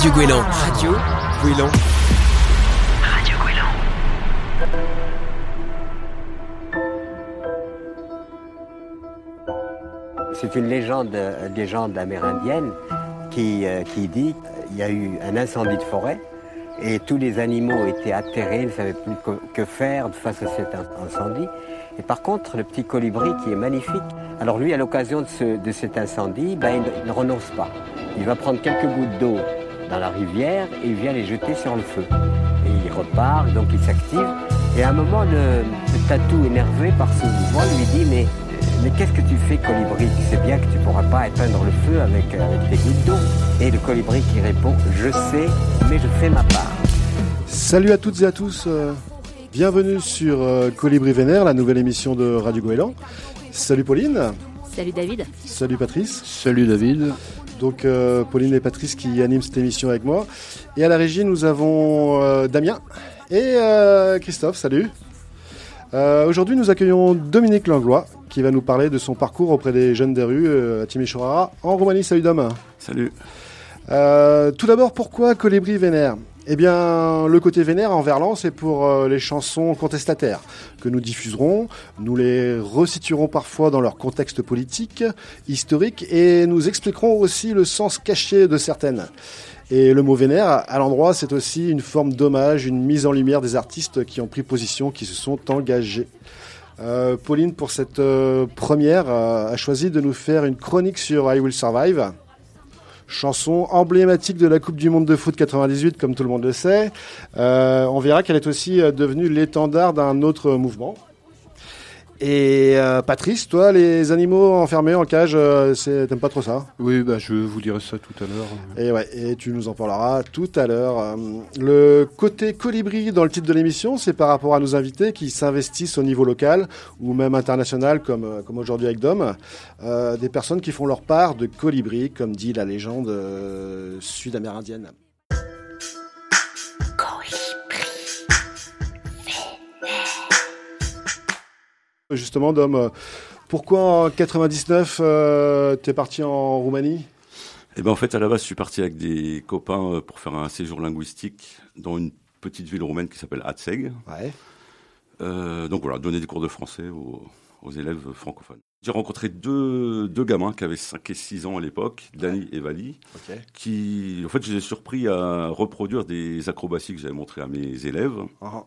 Radio Gouélan. Radio Gouélan. Radio Gouélan. C'est une légende, légende amérindienne qui, euh, qui dit qu'il y a eu un incendie de forêt et tous les animaux étaient atterrés, ils ne savaient plus que, que faire face à cet incendie. Et par contre, le petit colibri qui est magnifique, alors lui, à l'occasion de, ce- de cet incendie, ben, il ne renonce pas. Il va prendre quelques gouttes d'eau dans la rivière et il vient les jeter sur le feu. Et il repart, donc il s'active. Et à un moment, le, le tatou, énervé par ce mouvement, lui dit Mais, mais qu'est-ce que tu fais, colibri? Tu sais bien que tu ne pourras pas éteindre le feu avec, euh, avec tes gouttes d'eau. Et le colibri qui répond Je sais, mais je fais ma part. Salut à toutes et à tous, euh, bienvenue sur euh, Colibri Vénère, la nouvelle émission de Radio Goéland. Salut Pauline, Salut David. salut Patrice. Salut David. Donc euh, Pauline et Patrice qui animent cette émission avec moi. Et à la régie, nous avons euh, Damien et euh, Christophe, salut. Aujourd'hui, nous accueillons Dominique Langlois qui va nous parler de son parcours auprès des jeunes des rues à Timișoara en Roumanie. Salut Dom. Salut. Tout d'abord, pourquoi Colibri Vénère? Eh bien, le côté vénère en verlan, c'est pour euh, les chansons contestataires que nous diffuserons. Nous les resituerons parfois dans leur contexte politique, historique, et nous expliquerons aussi le sens caché de certaines. Et le mot vénère, à l'endroit, c'est aussi une forme d'hommage, une mise en lumière des artistes qui ont pris position, qui se sont engagés. Euh, Pauline, pour cette euh, première, a choisi de nous faire une chronique sur I Will Survive. Chanson emblématique de la Coupe du Monde de foot 98, comme tout le monde le sait. Euh, on verra qu'elle est aussi euh, devenue l'étendard d'un autre mouvement. Et euh, Patrice, toi, les animaux enfermés en cage, euh, c'est- t'aimes pas trop ça? Oui, bah, je vous dirai ça tout à l'heure. et ouais, et tu nous en parleras tout à l'heure. Euh, Le côté colibri dans le titre de l'émission, c'est par rapport à nos invités qui s'investissent au niveau local ou même international, comme, euh, comme aujourd'hui avec Dom. Euh, des personnes qui font leur part de colibri, comme dit la légende euh, sud-amérindienne. Justement, Dom, euh, pourquoi en 99 euh, t'es parti en Roumanie? Et ben en fait, à la base, je suis parti avec des copains euh, pour faire un séjour linguistique dans une petite ville roumaine qui s'appelle Atseg. Ouais. Euh, donc voilà, donner des cours de français aux, aux élèves francophones. J'ai rencontré deux, deux gamins qui avaient 5 et 6 ans à l'époque, Dani et Vali, qui, en fait, je les ai surpris à reproduire des acrobaties que j'avais montrées à mes élèves. Ah,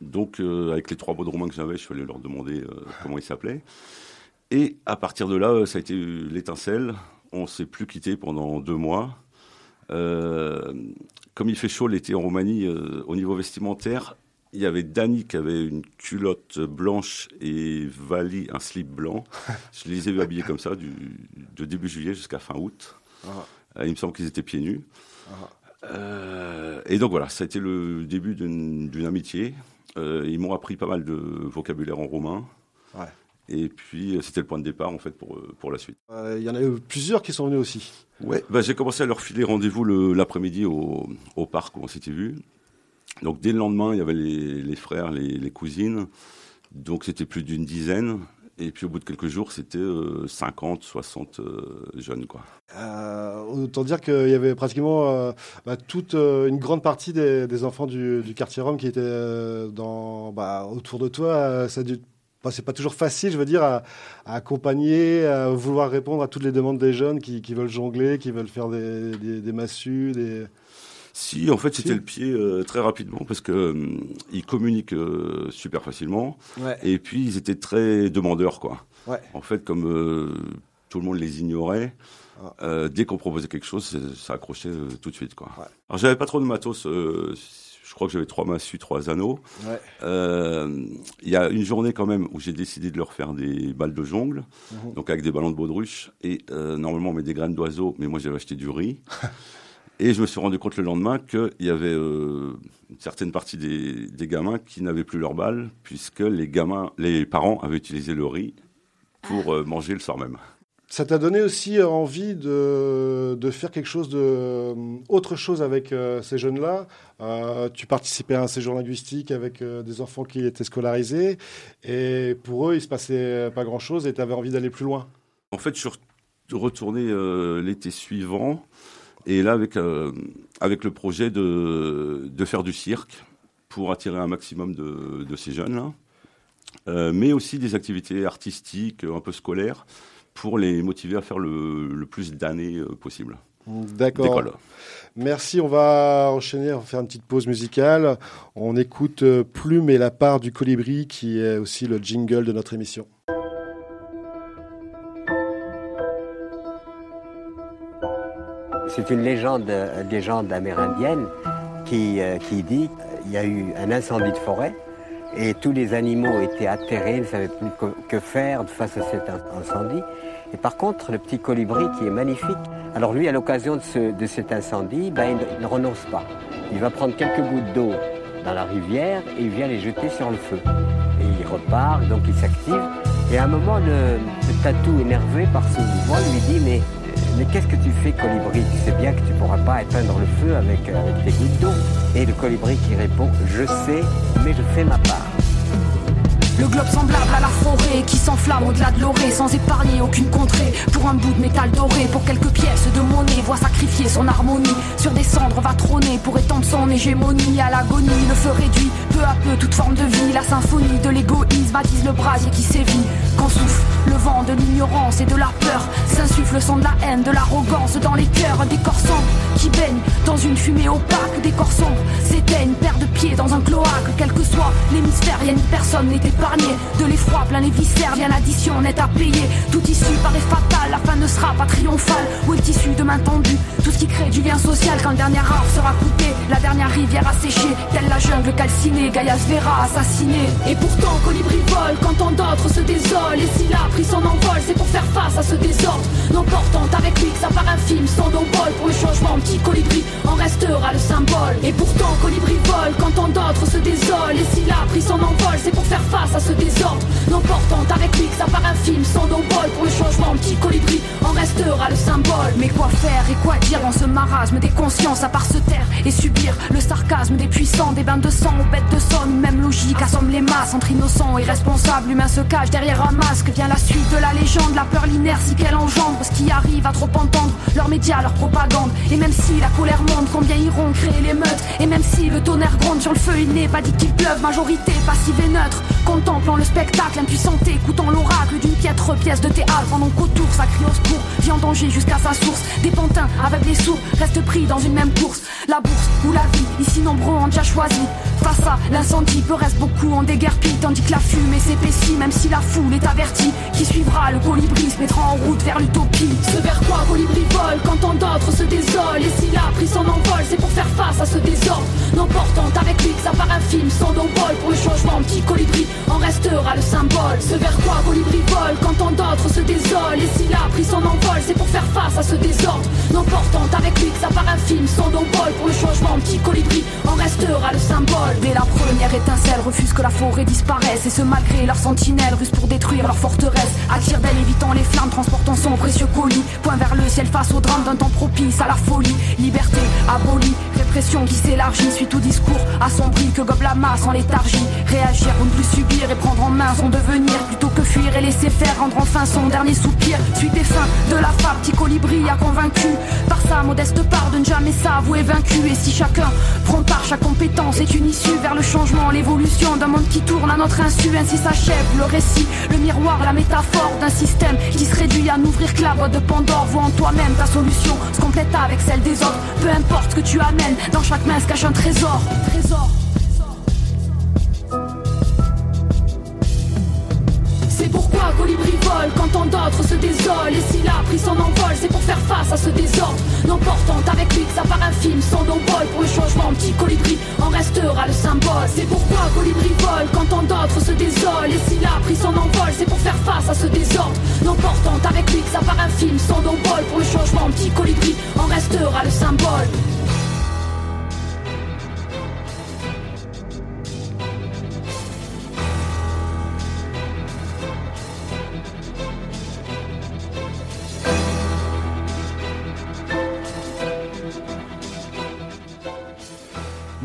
Donc, euh, avec les trois mots de romain que j'avais, je suis allé leur demander euh, comment ils s'appelaient. Et à partir de là, ça a été l'étincelle. On s'est plus quitté pendant deux mois. Euh, comme il fait chaud l'été en Roumanie, au niveau vestimentaire, il y avait Dani qui avait une culotte blanche et Vali un slip blanc. Je les ai vus habillés comme ça du, de début juillet jusqu'à fin août. Ah. Il me semble qu'ils étaient pieds nus. Euh, et donc voilà, ça a été le début d'une amitié. Euh, ils m'ont appris pas mal de vocabulaire en roumain. Ouais. Et puis c'était le point de départ en fait pour, pour la suite. Euh, Il y en a eu plusieurs qui sont venus aussi. Ouais. Bah, j'ai commencé à leur filer rendez-vous l'après-midi au, au parc où on s'était vu. Donc dès le lendemain, il y avait les, les frères, les, les cousines. Donc c'était plus d'une dizaine. Et puis au bout de quelques jours, c'était euh, 50, 60 euh, jeunes quoi. Euh, autant dire qu'il y avait pratiquement euh, bah, toute euh, une grande partie des, enfants du, quartier Rome qui étaient euh, dans, bah, autour de toi. Euh, Ça dû- bah, c'est pas toujours facile, je veux dire, à, accompagner, à vouloir répondre à toutes les demandes des jeunes qui, veulent jongler, qui veulent faire des, des, des massues, des. Si, en fait, c'était Si. le pied euh, très rapidement parce que hum, ils communiquent euh, super facilement Ouais. et puis ils étaient très demandeurs, quoi. Ouais. En fait, comme euh, tout le monde les ignorait, Ah. euh, dès qu'on proposait quelque chose, ça accrochait euh, tout de suite, quoi. Ouais. Alors, j'avais pas trop de matos. euh, je crois que j'avais trois massues, trois anneaux. Euh, Il y a une journée quand même où j'ai décidé de leur faire des balles de jungle, Mhm. donc avec des ballons de baudruche. Et euh, normalement, on met des graines d'oiseaux, mais moi j'avais acheté du riz. et je me suis rendu compte le lendemain qu'il y avait euh, une certaine partie des, des gamins qui n'avaient plus leurs balles, puisque les gamins, les parents avaient utilisé le riz pour euh, manger le soir même. Ça t'a donné aussi envie de, de faire quelque chose de autre chose avec euh, ces jeunes-là? Euh, tu participais à un séjour linguistique avec euh, des enfants qui étaient scolarisés et pour eux il se passait pas grand-chose et tu avais envie d'aller plus loin. En fait, je suis retourné euh, l'été suivant Et là, avec, avec le projet de, de faire du cirque pour attirer un maximum de, de ces jeunes-là, mais aussi des activités artistiques, un peu scolaires, pour les motiver à faire le, le plus d'années possible. D'accord. Merci, on va enchaîner, on va faire une petite pause musicale. On écoute euh, Plume et la part du colibri qui est aussi le jingle de notre émission. C'est une légende, légende amérindienne qui, euh, dit qu'il y a eu un incendie de forêt et tous les animaux étaient atterrés, ne savaient plus que faire face à cet incendie. Et par contre, le petit colibri qui est magnifique, alors lui, à l'occasion de, cet incendie, ben, il, ne renonce pas. Il va prendre quelques gouttes d'eau dans la rivière et il vient les jeter sur le feu. Et il repart, donc il s'active. Et à un moment, le, tatou, énervé par ce mouvement, lui dit Mais, mais qu'est-ce que tu fais, colibri Tu sais bien que tu ne pourras pas éteindre le feu avec, avec tes gouttes d'eau. Et le colibri qui répond Je sais, mais je fais ma part. Le globe semblable à la forêt qui s'enflamme au-delà de l'orée sans épargner aucune contrée. Pour un bout de métal doré, pour quelques pièces de monnaie, voit sacrifier son harmonie. Sur des cendres va trôner pour étendre son hégémonie à l'agonie. Le feu réduit peu à peu toute forme de vie. La symphonie de l'égoïsme attise le brasier qui sévit. Quand souffle le vent de l'ignorance et de la peur, s'insuffle le sang de la haine, de l'arrogance dans les cœurs. Un décor sombre qui baigne dans une fumée opaque. Des corps sombres s'éteignent, paire de pieds dans un cloaque. Quel que soit l'hémisphère, y a une personne n'est pas de l'effroi plein les viscères, bien l'addition net à payer. Tout issu paraît fatal, la fin ne sera pas triomphale. Où est le tissu de main tendue Tout ce qui crée du lien social quand le dernier arbre sera coupé, la dernière rivière a séché, telle la jungle calcinée, Gaïa verra assassiné. Et pourtant, colibri vole quand tant d'autres se désolent. Et s'il a pris son envol, c'est pour faire face à ce désordre. N'emportant avec lui que ça part infime, sans bol pour le changement. Petit colibri en restera le symbole. Et pourtant, colibri vole quand tant d'autres se désolent. Et s'il a pris son envol, c'est pour faire face à ce désordre N'emportant avec lui que ça part infime Sans bol pour le changement Petit colibri en restera le symbole Mais quoi faire et quoi dire dans ce marasme des consciences À part se taire et subir le sarcasme des puissants Des bains de sang aux bêtes de somme Même logique assomme les masses Entre innocents et responsables. L'humain se cache derrière un masque Vient la suite de la légende. La peur, l'inertie qu'elle engendre Ce qui arrive à trop entendre. Leurs médias, leur propagande. Et même si la colère monte Combien iront créer l'émeute Et même si le tonnerre gronde sur le feu Il n'est pas dit qu'il pleuve Majorité passive et neutre Contemplant le spectacle, impuissanté, écoutant l'oracle d'une piètre pièce de théâtre pendant qu'autour ça crie au secours, vit en danger jusqu'à sa source. Des pantins avec des sourds restent pris dans une même course. La bourse ou la vie, ici nombreux ont déjà choisi. Face à l'incendie, peu reste beaucoup en déguerpis, tandis que la fumée s'épaissit, même si la foule est avertie. Qui suivra le colibri se mettra en route vers l'utopie. Ce vers quoi colibri vole quand tant d'autres se désolent? Et s'il a pris son envol, c'est pour faire face à ce désordre. N'emportant avec lui que ça part infime, sans bol pour le changement. Petit colibri en restera le symbole. Ce vers quoi colibri vole quand tant d'autres se désolent? Et s'il a pris son envol, c'est pour faire face à ce désordre. N'emportant avec lui que ça part infime, sans bol pour le changement. Petit colibri en restera le symbole. La première étincelle, refuse que la forêt disparaisse. Et ce malgré leurs sentinelles, rusent pour détruire leur forteresse. Attire d'elle, évitant les flammes, transportant son précieux colis. Point vers le ciel face au drame d'un temps propice à la folie. Liberté abolie, répression qui s'élargit. Suite tout discours assombri que gobe la masse en léthargie. Réagir pour ne plus subir et prendre en main son devenir. Plutôt que fuir et laisser faire, rendre enfin son dernier soupir. Suite des fins de la femme, petit colibri a convaincu par sa modeste part de ne jamais s'avouer vaincu. Et si chacun prend part, chaque compétence est une issue vers le changement, l'évolution d'un monde qui tourne à notre insu. Ainsi s'achève le récit, le miroir, la métaphore d'un système qui se réduit à n'ouvrir que la boîte de Pandore. Vois en toi-même ta solution, se complète avec celle des autres. Peu importe ce que tu amènes, dans chaque main se cache un trésor. Trésor. colibri vole quand tant d'autres se désolent. Et s'il a pris son envol c'est pour faire face à ce désordre. N'emportant avec lui ça part infime sans bol Pour le changement petit colibri en restera le symbole. C'est pourquoi colibri vole quand tant d'autres se désolent. Et s'il a pris son envol c'est pour faire face à ce désordre. N'emportant avec lui ça part infime sans bol Pour le changement petit colibri en restera le symbole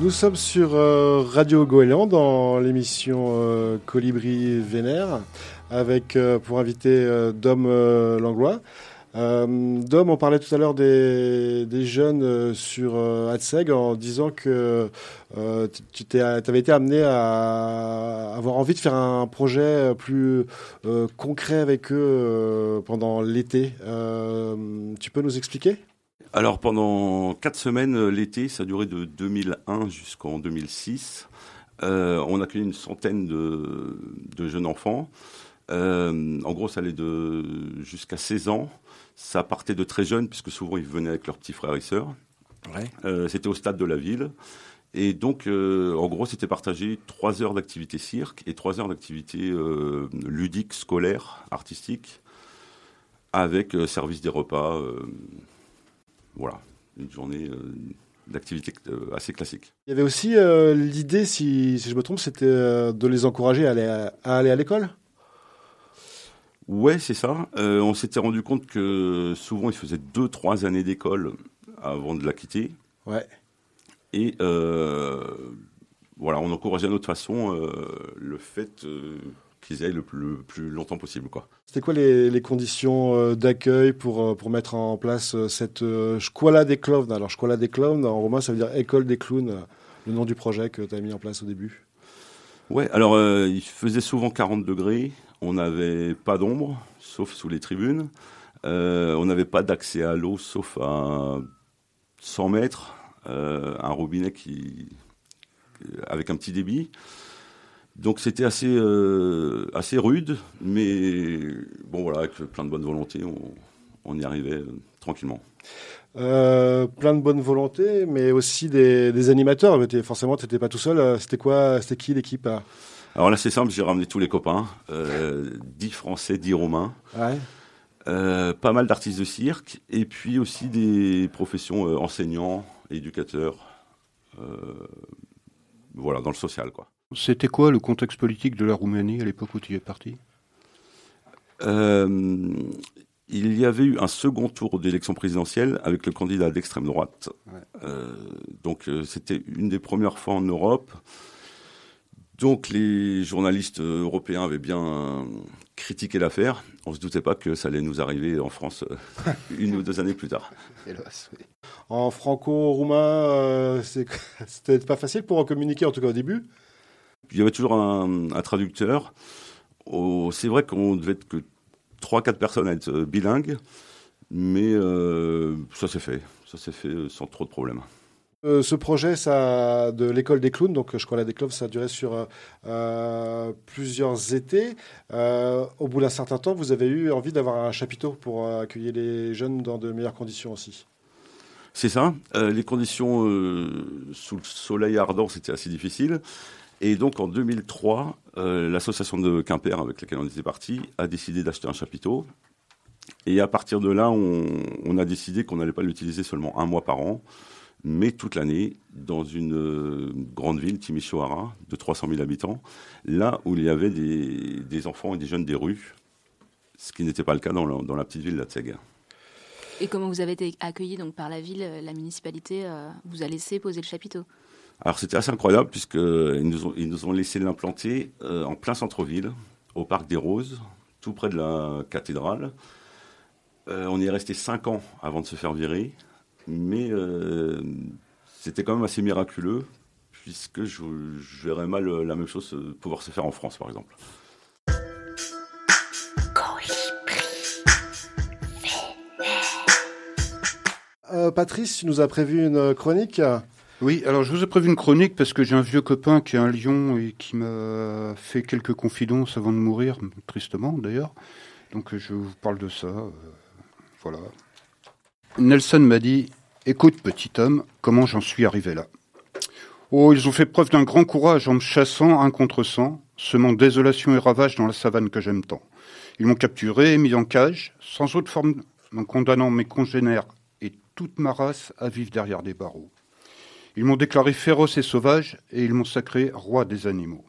Nous sommes sur euh, Radio Goéland dans l'émission euh, Colibri Vénère avec euh, pour invité Dom Langlois. Dom, on parlait tout à l'heure des, des jeunes sur Adseg en disant que tu avais été amené à avoir envie de faire un projet plus concret avec eux pendant l'été. Tu peux nous expliquer? Alors pendant quatre semaines euh, l'été, ça a duré de 2001 jusqu'en 2006. Euh, on a accueilli une centaine de, de jeunes enfants. Euh, en gros, ça allait de jusqu'à 16 ans. Ça partait de très jeunes, puisque souvent ils venaient avec leurs petits frères et sœurs. Ouais. Euh, c'était au stade de la ville. Et donc, en gros, c'était partagé trois heures d'activité cirque et trois heures d'activité ludique, scolaire, artistique, avec service des repas. Voilà, une journée euh, d'activité euh, assez classique. Il y avait aussi euh, l'idée, si, si je me trompe, c'était euh, de les encourager à aller à, à aller à l'école? Ouais, c'est ça. Euh, on s'était rendu compte que souvent, ils faisaient deux, trois années d'école avant de la quitter. Ouais. Et voilà, on encourageait à notre façon le fait qu'ils aillent le plus, le plus longtemps possible. Quoi. C'était quoi les, les conditions euh, d'accueil pour, euh, pour mettre en place euh, cette Scuola des clowns Alors, Scuola des clowns, en romain, ça veut dire école des clowns, le nom du projet que tu as mis en place au début. Ouais, alors euh, il faisait souvent 40 degrés, on n'avait pas d'ombre, sauf sous les tribunes, Euh, on n'avait pas d'accès à l'eau, sauf à 100 mètres, euh, un robinet qui, avec un petit débit. Donc c'était assez, euh, assez rude, mais bon voilà, avec plein de bonne volonté, on, on y arrivait euh, tranquillement. Euh, plein de bonne volonté, mais aussi des, des animateurs. Mais forcément, tu n'étais pas tout seul. C'était quoi C'était qui l'équipe Alors là c'est simple, j'ai ramené tous les copains, euh, 10 Français, 10 Roumains. Ouais. Euh, pas mal d'artistes de cirque et puis aussi des professions enseignants, éducateurs, voilà, dans le social quoi. C'était quoi le contexte politique de la Roumanie à l'époque où tu y es parti? Euh, il y avait eu un second tour d'élection présidentielle avec le candidat d'extrême droite. Ouais. Euh, donc euh, c'était une des premières fois en Europe. Donc les journalistes européens avaient bien critiqué l'affaire. On se doutait pas que ça allait nous arriver en France une ou deux années plus tard. Hélas, oui. En franco-roumain, euh, c'était pas facile pour en communiquer, en tout cas au début. Il y avait toujours un, un traducteur. Oh, c'est vrai qu'on devait être que 3-4 personnes à être euh, bilingues, mais euh, ça s'est fait. Ça s'est fait euh, sans trop de problèmes. Euh, ce projet ça, de l'école des clowns, donc je crois des clowns, ça a duré sur euh, plusieurs étés. Euh, au bout d'un certain temps, vous avez eu envie d'avoir un chapiteau pour accueillir les jeunes dans de meilleures conditions aussi. C'est ça. Les conditions sous le soleil ardent, c'était assez difficile. Et donc en 2003, euh, l'association de Quimper avec laquelle on était parti a décidé d'acheter un chapiteau. Et à partir de là, on, a décidé qu'on n'allait pas l'utiliser seulement un mois par an, mais toute l'année dans une euh, grande ville, Timisoara, de 300 000 habitants, là où il y avait des, enfants et des jeunes des rues, ce qui n'était pas le cas dans la, petite ville d'Atseg. Et comment vous avez été accueilli donc par la ville, la municipalité euh, vous a laissé poser le chapiteau? Alors c'était assez incroyable puisqu'ils nous, ont, ils nous ont laissé l'implanter euh, en plein centre-ville, au Parc des Roses, tout près de la cathédrale. Euh, on y est resté cinq ans avant de se faire virer, mais euh, c'était quand même assez miraculeux puisque je, verrais mal euh, la même chose euh, pouvoir se faire en France par exemple. Euh, Patrice, tu nous as prévu une chronique? Oui, alors je vous ai prévu une chronique parce que j'ai un vieux copain qui est un lion et qui m'a fait quelques confidences avant de mourir, tristement d'ailleurs. Donc je vous parle de ça. euh, voilà. Nelson m'a dit Écoute, petit homme, comment j'en suis arrivé là? Oh, ils ont fait preuve d'un grand courage en me chassant un contre cent, semant désolation et ravage dans la savane que j'aime tant. Ils m'ont capturé et mis en cage, sans autre forme, en condamnant mes congénères et toute ma race à vivre derrière des barreaux. Ils m'ont déclaré féroce et sauvage, et ils m'ont sacré roi des animaux.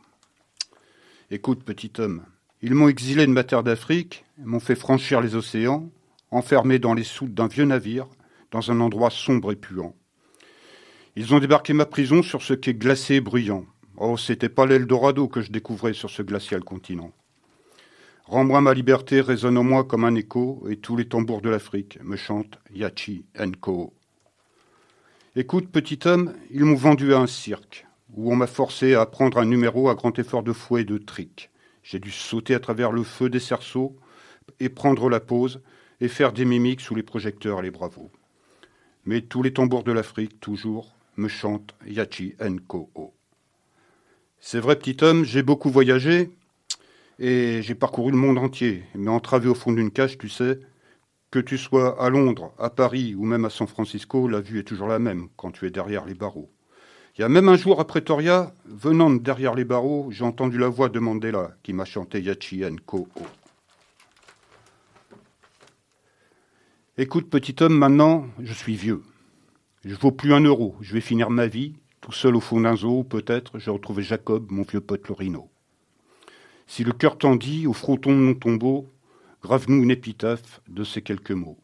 Écoute, petit homme, ils m'ont exilé de ma terre d'Afrique, m'ont fait franchir les océans, enfermé dans les soutes d'un vieux navire, dans un endroit sombre et puant. Ils ont débarqué ma prison sur ce quai glacé et bruyant. Oh, c'était pas l'Eldorado que je découvrais sur ce glacial continent. Rends-moi ma liberté résonne en moi comme un écho, et tous les tambours de l'Afrique me chantent Yachi Enko. Écoute, petit homme, ils m'ont vendu à un cirque, où on m'a forcé à apprendre un numéro à grand effort de fouet et de trick. J'ai dû sauter à travers le feu des cerceaux et prendre la pause et faire des mimiques sous les projecteurs et les bravos. Mais tous les tambours de l'Afrique, toujours, me chantent Yachi Enko. C'est vrai, petit homme, j'ai beaucoup voyagé, et j'ai parcouru le monde entier, mais entravé au fond d'une cage, tu sais, que tu sois à Londres, à Paris ou même à San Francisco, la vue est toujours la même quand tu es derrière les barreaux. Il y a même un jour à Pretoria, venant de derrière les barreaux, j'ai entendu la voix de Mandela qui m'a chanté Yachi Ko. Écoute, petit homme, maintenant, je suis vieux. Je vaux plus un euro. Je vais finir ma vie, tout seul au fond d'un zoo, peut-être, j'ai retrouvé Jacob, mon vieux pote Lorino. Si le cœur t'en dit, au fronton de mon tombeau, grave-nous une épitaphe de ces quelques mots.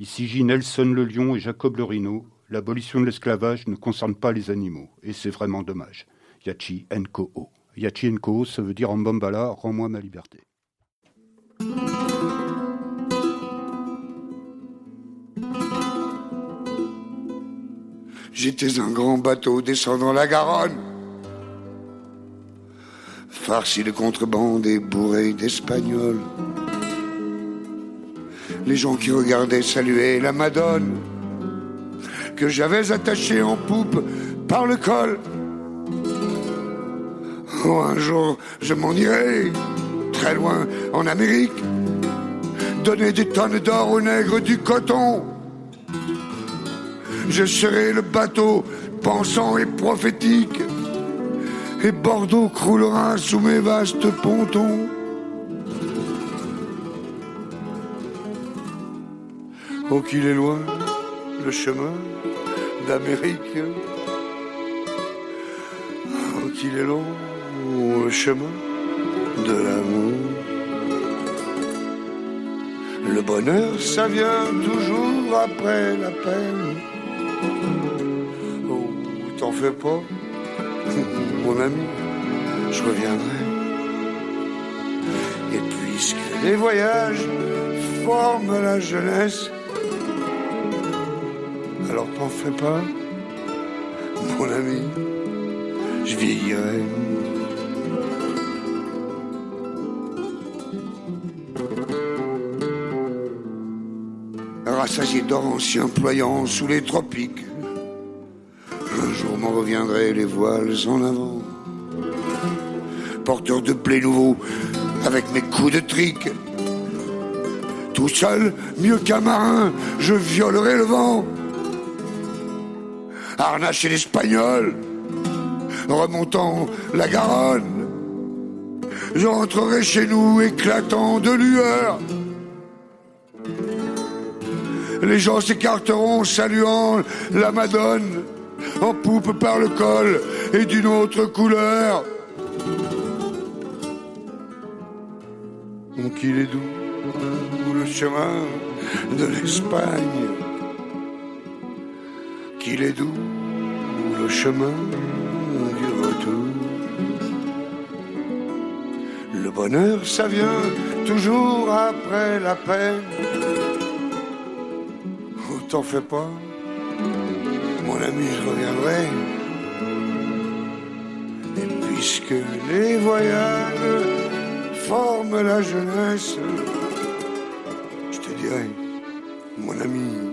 Ici gît Nelson le lion et Jacob le rhino. L'abolition de l'esclavage ne concerne pas les animaux, et c'est vraiment dommage. Yachi Nko. Yachi Nko, ça veut dire en bambala, rends-moi ma liberté. J'étais un grand bateau descendant la Garonne farci de contrebande et bourré d'espagnol. Les gens qui regardaient saluaient la Madone que j'avais attachée en poupe par le col. Oh, un jour, je m'en irai très loin en Amérique, donner des tonnes d'or aux nègres du coton. Je serai le bateau pensant et prophétique et Bordeaux croulera sous mes vastes pontons. Oh qu'il est loin le chemin d'Amérique. Oh qu'il est long le chemin de l'amour. Le bonheur, ça vient toujours après la peine. Oh, t'en fais pas mon ami, je reviendrai. Et puisque les voyages forment la jeunesse, alors t'en fais pas, mon ami, je vieillirai. Rassasié d'or ancien ployant sous les tropiques, reviendrai les voiles en avant. Porteur de blé nouveau, avec mes coups de trique. Tout seul, mieux qu'un marin, je violerai le vent. Harnaché l'espagnol, remontant la Garonne. J'entrerai chez nous éclatant de lueur. Les gens s'écarteront saluant la Madone en poupe par le col et d'une autre couleur. Donc il est doux le chemin de l'Espagne, qu'il est doux le chemin du retour? Le bonheur, ça vient toujours après la peine. Oh, t'en fais pas mon ami, je reviendrai. Et puisque les voyages forment la jeunesse, je te dirai, mon ami,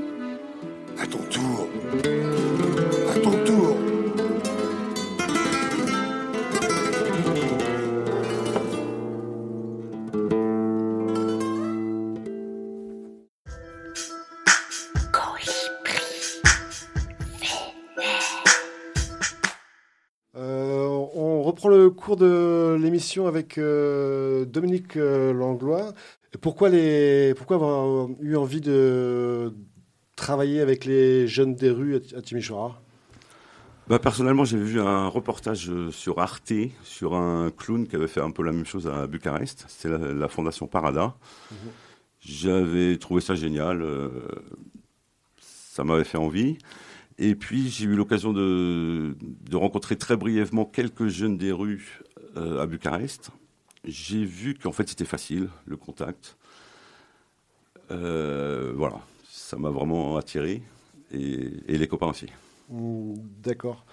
cours de l'émission avec euh, Dominique euh, Langlois. Pourquoi, les, pourquoi avoir eu envie de travailler avec les jeunes des rues à, Timisoara bah, personnellement, j'ai vu un reportage sur Arte sur un clown qui avait fait un peu la même chose à Bucarest. C'était la, fondation Parada. Mhm. J'avais trouvé ça génial. Euh, ça m'avait fait envie. Et puis j'ai eu l'occasion de, rencontrer très brièvement quelques jeunes des rues euh, à Bucarest. j'ai vu qu'en fait c'était facile, le contact. Euh, voilà, ça m'a vraiment attiré et, les copains aussi. Hmm, d'accord.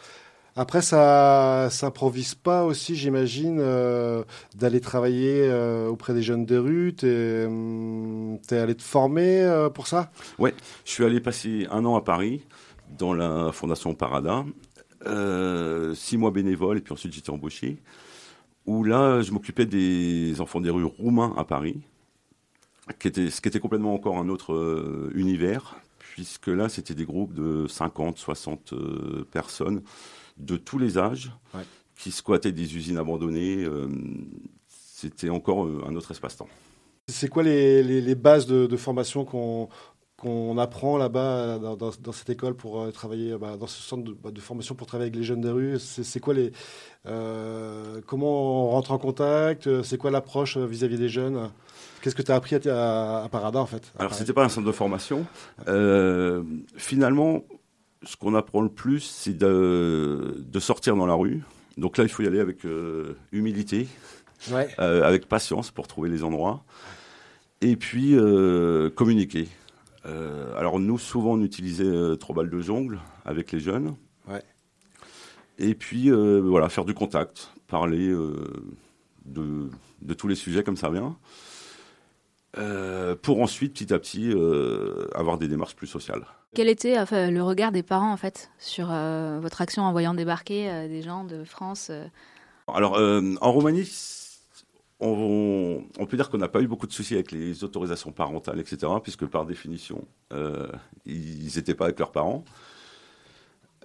Après, ça s'improvise pas aussi, j'imagine, euh, d'aller travailler euh, auprès des jeunes de rue. Tu es, hmm, allé te former pour ça? Ouais, je suis allé passer un an à Paris dans la Fondation Parada. six mois bénévole et puis ensuite j'étais embauché où là, je m'occupais des enfants des rues roumains à Paris, qui était, ce qui était complètement encore un autre euh, univers, puisque là, c'était des groupes de 50, 60 euh, personnes de tous les âges qui squattaient des usines abandonnées. Euh, c'était encore un autre espace-temps. C'est quoi les, bases de formation qu'on qu'on apprend là-bas dans, cette école pour euh, travailler bah, dans ce centre bah, de, formation pour travailler avec les jeunes des rues C'est quoi les euh, comment on rentre en contact? C'est quoi l'approche euh, vis-à-vis des jeunes? Qu'est-ce que tu as appris à, Parada en fait Alors c'était pas un centre de formation. finalement, ce qu'on apprend le plus, c'est de, sortir dans la rue. Donc là, il faut y aller avec humilité, avec patience pour trouver les endroits, et puis communiquer. Euh, alors nous, souvent, on utilisait euh, trois balles de jongle avec les jeunes. Et puis, euh, voilà, faire du contact, parler de, tous les sujets comme ça vient. pour ensuite, petit à petit, avoir des démarches plus sociales. Quel était le regard des parents, en fait, sur votre action en voyant débarquer des gens de France Alors, en Roumanie, on, peut dire qu'on n'a pas eu beaucoup de soucis avec les autorisations parentales, etc., puisque par définition, euh, ils n'étaient pas avec leurs parents.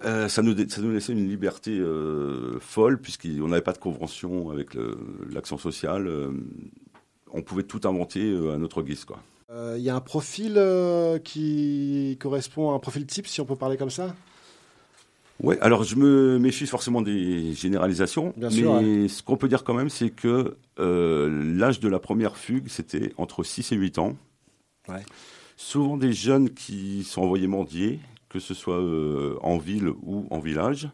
Euh, ça, nous, laissait une liberté euh, folle, puisqu'on n'avait pas de convention avec l'action sociale. on pouvait tout inventer à notre guise. Il y a un profil qui correspond à un profil type, si on peut parler comme ça? Oui, alors je me méfie forcément des généralisations, mais ce qu'on peut dire quand même, c'est que euh, l'âge de la première fugue, c'était entre 6 et 8 ans. Souvent des jeunes qui sont envoyés mendier, que ce soit euh, en ville ou en village,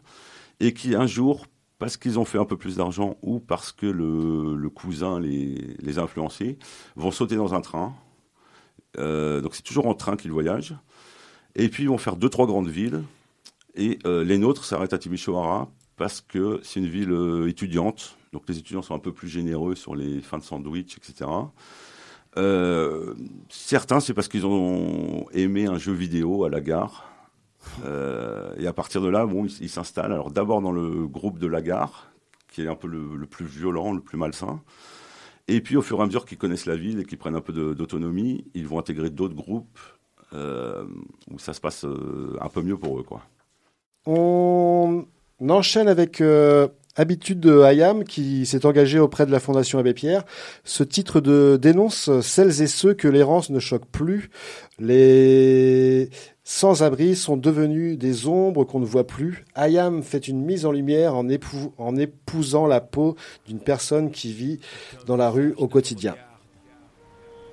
et qui un jour, parce qu'ils ont fait un peu plus d'argent ou parce que le, cousin les, les, a influencés, vont sauter dans un train. Euh, donc c'est toujours en train qu'ils voyagent. Et puis ils vont faire deux, trois grandes villes et euh, les nôtres s'arrêtent à Timisoara parce que c'est une ville euh, étudiante. Donc les étudiants sont un peu plus généreux sur les fins de sandwich, etc. Euh, certains, c'est parce qu'ils ont aimé un jeu vidéo à la gare. et à partir de là, bon, ils s'installent. Alors d'abord dans le groupe de la gare, qui est un peu le, le, plus violent, le plus malsain. Et puis au fur et à mesure qu'ils connaissent la ville et qu'ils prennent un peu d'autonomie, ils vont intégrer d'autres groupes où ça se passe un peu mieux pour eux, quoi. On enchaîne avec euh, Habitude de Hayam qui s'est engagé auprès de la Fondation Abbé Pierre. Ce titre de dénonce celles et ceux que l'errance ne choque plus. Les sans-abri sont devenus des ombres qu'on ne voit plus. Hayam fait une mise en lumière en, en épousant la peau d'une personne qui vit dans la rue au quotidien.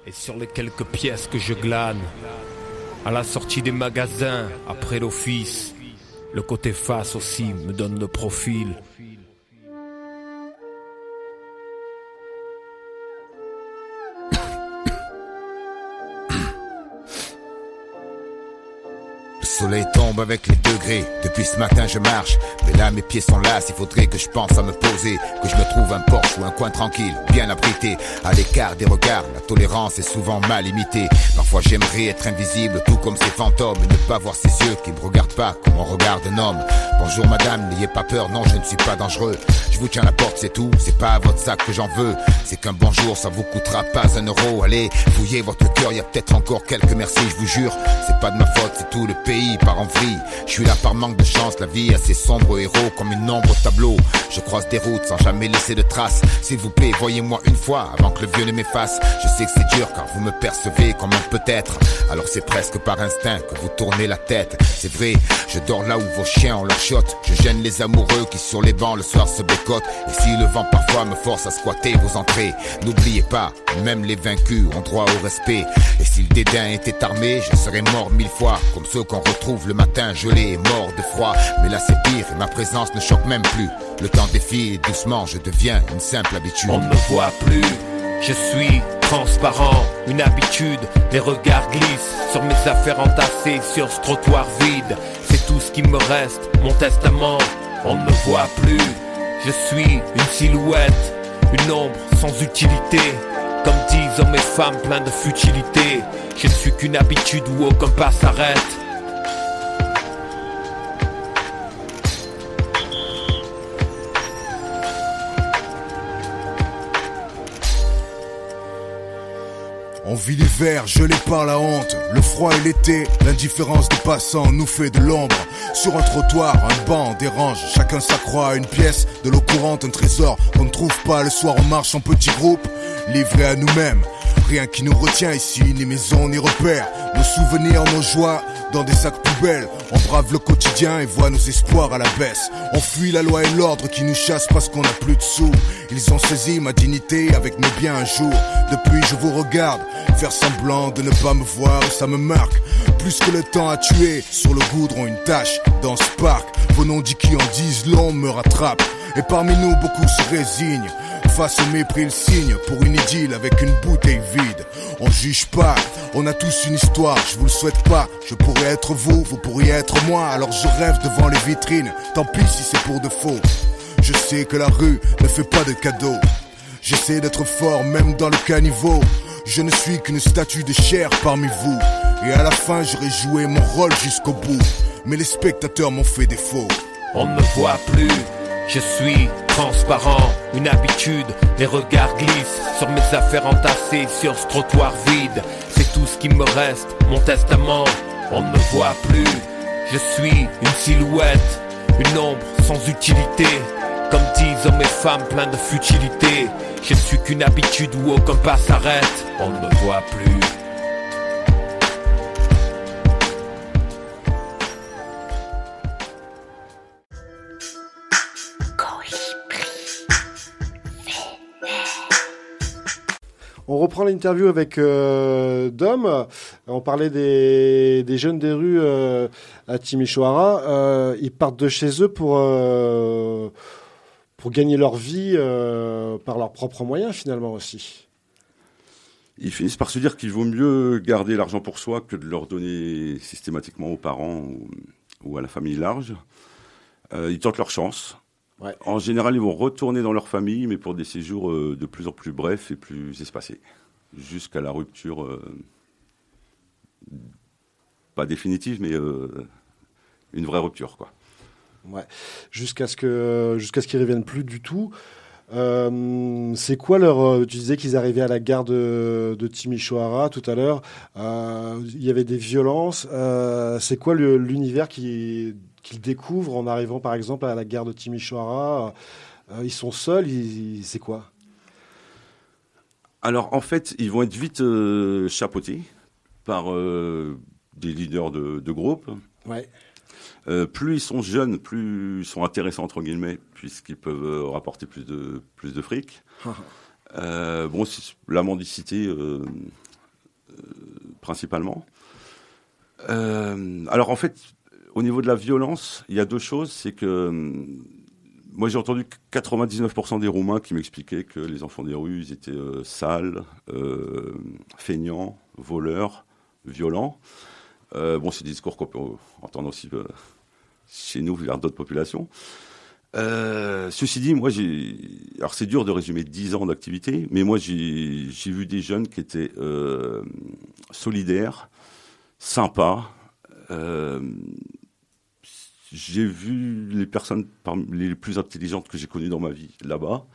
Et sur les quelques pièces que je glane, à la sortie des magasins, après l'office, le côté face aussi me donne le profil. Soleil tombe avec les degrés. Depuis ce matin, je marche. Mais là, mes pieds sont là. Il faudrait que je pense à me poser. Que je me trouve un porche ou un coin tranquille, bien abrité. À l'écart des regards, la tolérance est souvent mal imitée. Parfois, j'aimerais être invisible, tout comme ces fantômes. Et ne pas voir ces yeux qui me regardent pas comme on regarde un homme. Bonjour madame, n'ayez pas peur, non, je ne suis pas dangereux. Je vous tiens la porte, c'est tout. C'est pas à votre sac que j'en veux. C'est qu'un bonjour, ça vous coûtera pas un euro. Allez, fouillez votre cœur, y a peut-être encore quelques merci, je vous jure. C'est pas de ma faute, c'est tout le pays par envie. Je suis là par manque de chance, la vie a ses sombres héros comme une ombre au tableau. Je croise des routes sans jamais laisser de traces. S'il vous plaît, voyez-moi une fois avant que le vieux ne m'efface. Je sais que c'est dur car vous me percevez comme un peut-être. Alors c'est presque par instinct que vous tournez la tête. C'est vrai, je dors là où vos chiens ont leur chiotte. Je gêne les amoureux qui sur les bancs le soir se bécotent. Et si le vent parfois me force à squatter vos entrées, n'oubliez pas, même les vaincus ont droit au respect. Et si le dédain était armé, je serais mort mille fois comme ceux qu'on retrouve le matin gelé et mort de froid. Mais là c'est pire et ma présence ne choque même plus. Le temps défile et doucement je deviens une simple habitude. On ne me voit plus, je suis transparent, une habitude. Les regards glissent sur mes affaires entassées sur ce trottoir vide. C'est tout ce qui me reste, mon testament. On ne me voit plus, je suis une silhouette, une ombre sans utilité. Comme disent hommes et femmes pleins de futilité. Je ne suis qu'une habitude où aucun pas s'arrête. On vit l'hiver, gelé par la honte, le froid et l'été, l'indifférence des passants nous fait de l'ombre. Sur un trottoir, un banc dérange, chacun s'accroît à une pièce, de l'eau courante, un trésor qu'on ne trouve pas le soir, on marche en petits groupes, livrés à nous-mêmes. Rien qui nous retient ici, ni maison, ni repères. Nos souvenirs, nos joies, dans des sacs poubelles. On brave le quotidien et voit nos espoirs à la baisse. On fuit la loi et l'ordre qui nous chassent parce qu'on n'a plus de sous. Ils ont saisi ma dignité avec mes biens un jour. Depuis, je vous regarde, faire semblant de ne pas me voir, ça me marque. Plus que le temps à tuer, sur le goudron une tache dans ce parc. Vos noms dit qui en disent long me rattrape. Et parmi nous, beaucoup se résignent. Face au mépris, le signe pour une idylle avec une bouteille vide. On juge pas, on a tous une histoire, je vous le souhaite pas. Je pourrais être vous, vous pourriez être moi, alors je rêve devant les vitrines. Tant pis si c'est pour de faux. Je sais que la rue ne fait pas de cadeaux. J'essaie d'être fort même dans le caniveau. Je ne suis qu'une statue de chair parmi vous. Et à la fin, j'aurais joué mon rôle jusqu'au bout. Mais les spectateurs m'ont fait défaut. On ne me voit plus, je suis transparent, une habitude. Les regards glissent sur mes affaires entassées sur ce trottoir vide. C'est tout ce qui me reste, mon testament. On ne me voit plus, je suis une silhouette, une ombre sans utilité. Comme disent hommes et femmes pleins de futilité. Je ne suis qu'une habitude où aucun pas s'arrête. On ne me voit plus. Reprend l'interview avec euh, Dom. On parlait des, des jeunes des rues euh, à Timisoara. Euh, ils partent de chez eux pour, euh, pour gagner leur vie par leurs propres moyens, finalement aussi. Ils finissent par se dire qu'il vaut mieux garder l'argent pour soi que de leur donner systématiquement aux parents ou, ou à la famille large. Ils tentent leur chance. Ouais. En général, ils vont retourner dans leur famille, mais pour des séjours de plus en plus brefs et plus espacés, jusqu'à la rupture, euh, pas définitive, mais euh, une vraie rupture, quoi. Ouais. Jusqu'à ce que jusqu'à ce qu'ils reviennent plus du tout. Euh, c'est quoi leur Tu disais qu'ils arrivaient à la gare de, de Timisoara tout à l'heure. Il y avait des violences. C'est quoi l'univers qui qu'ils découvrent en arrivant par exemple à la gare de Timisoara Ils sont seuls. C'est quoi? Alors, en fait, ils vont être vite euh, chapeautés par euh, des leaders de, de groupe. Ouais. Euh, plus ils sont jeunes, plus ils sont intéressants entre guillemets, puisqu'ils peuvent rapporter plus de plus de fric. Euh, bon, c'est la mendicité principalement. Alors en fait, au niveau de la violence, il y a deux choses, c'est que euh, moi j'ai entendu 99% des Roumains qui m'expliquaient que les enfants des rues étaient euh, sales, euh, feignants, voleurs, violents. Euh, bon, c'est des discours qu'on peut entendre aussi chez nous vers d'autres populations. Ceci dit, moi, j'ai. Alors, c'est dur de résumer 10 ans d'activité, mais moi, j'ai vu des jeunes qui étaient solidaires, sympas. J'ai vu les personnes les plus intelligentes que j'ai connues dans ma vie là-bas.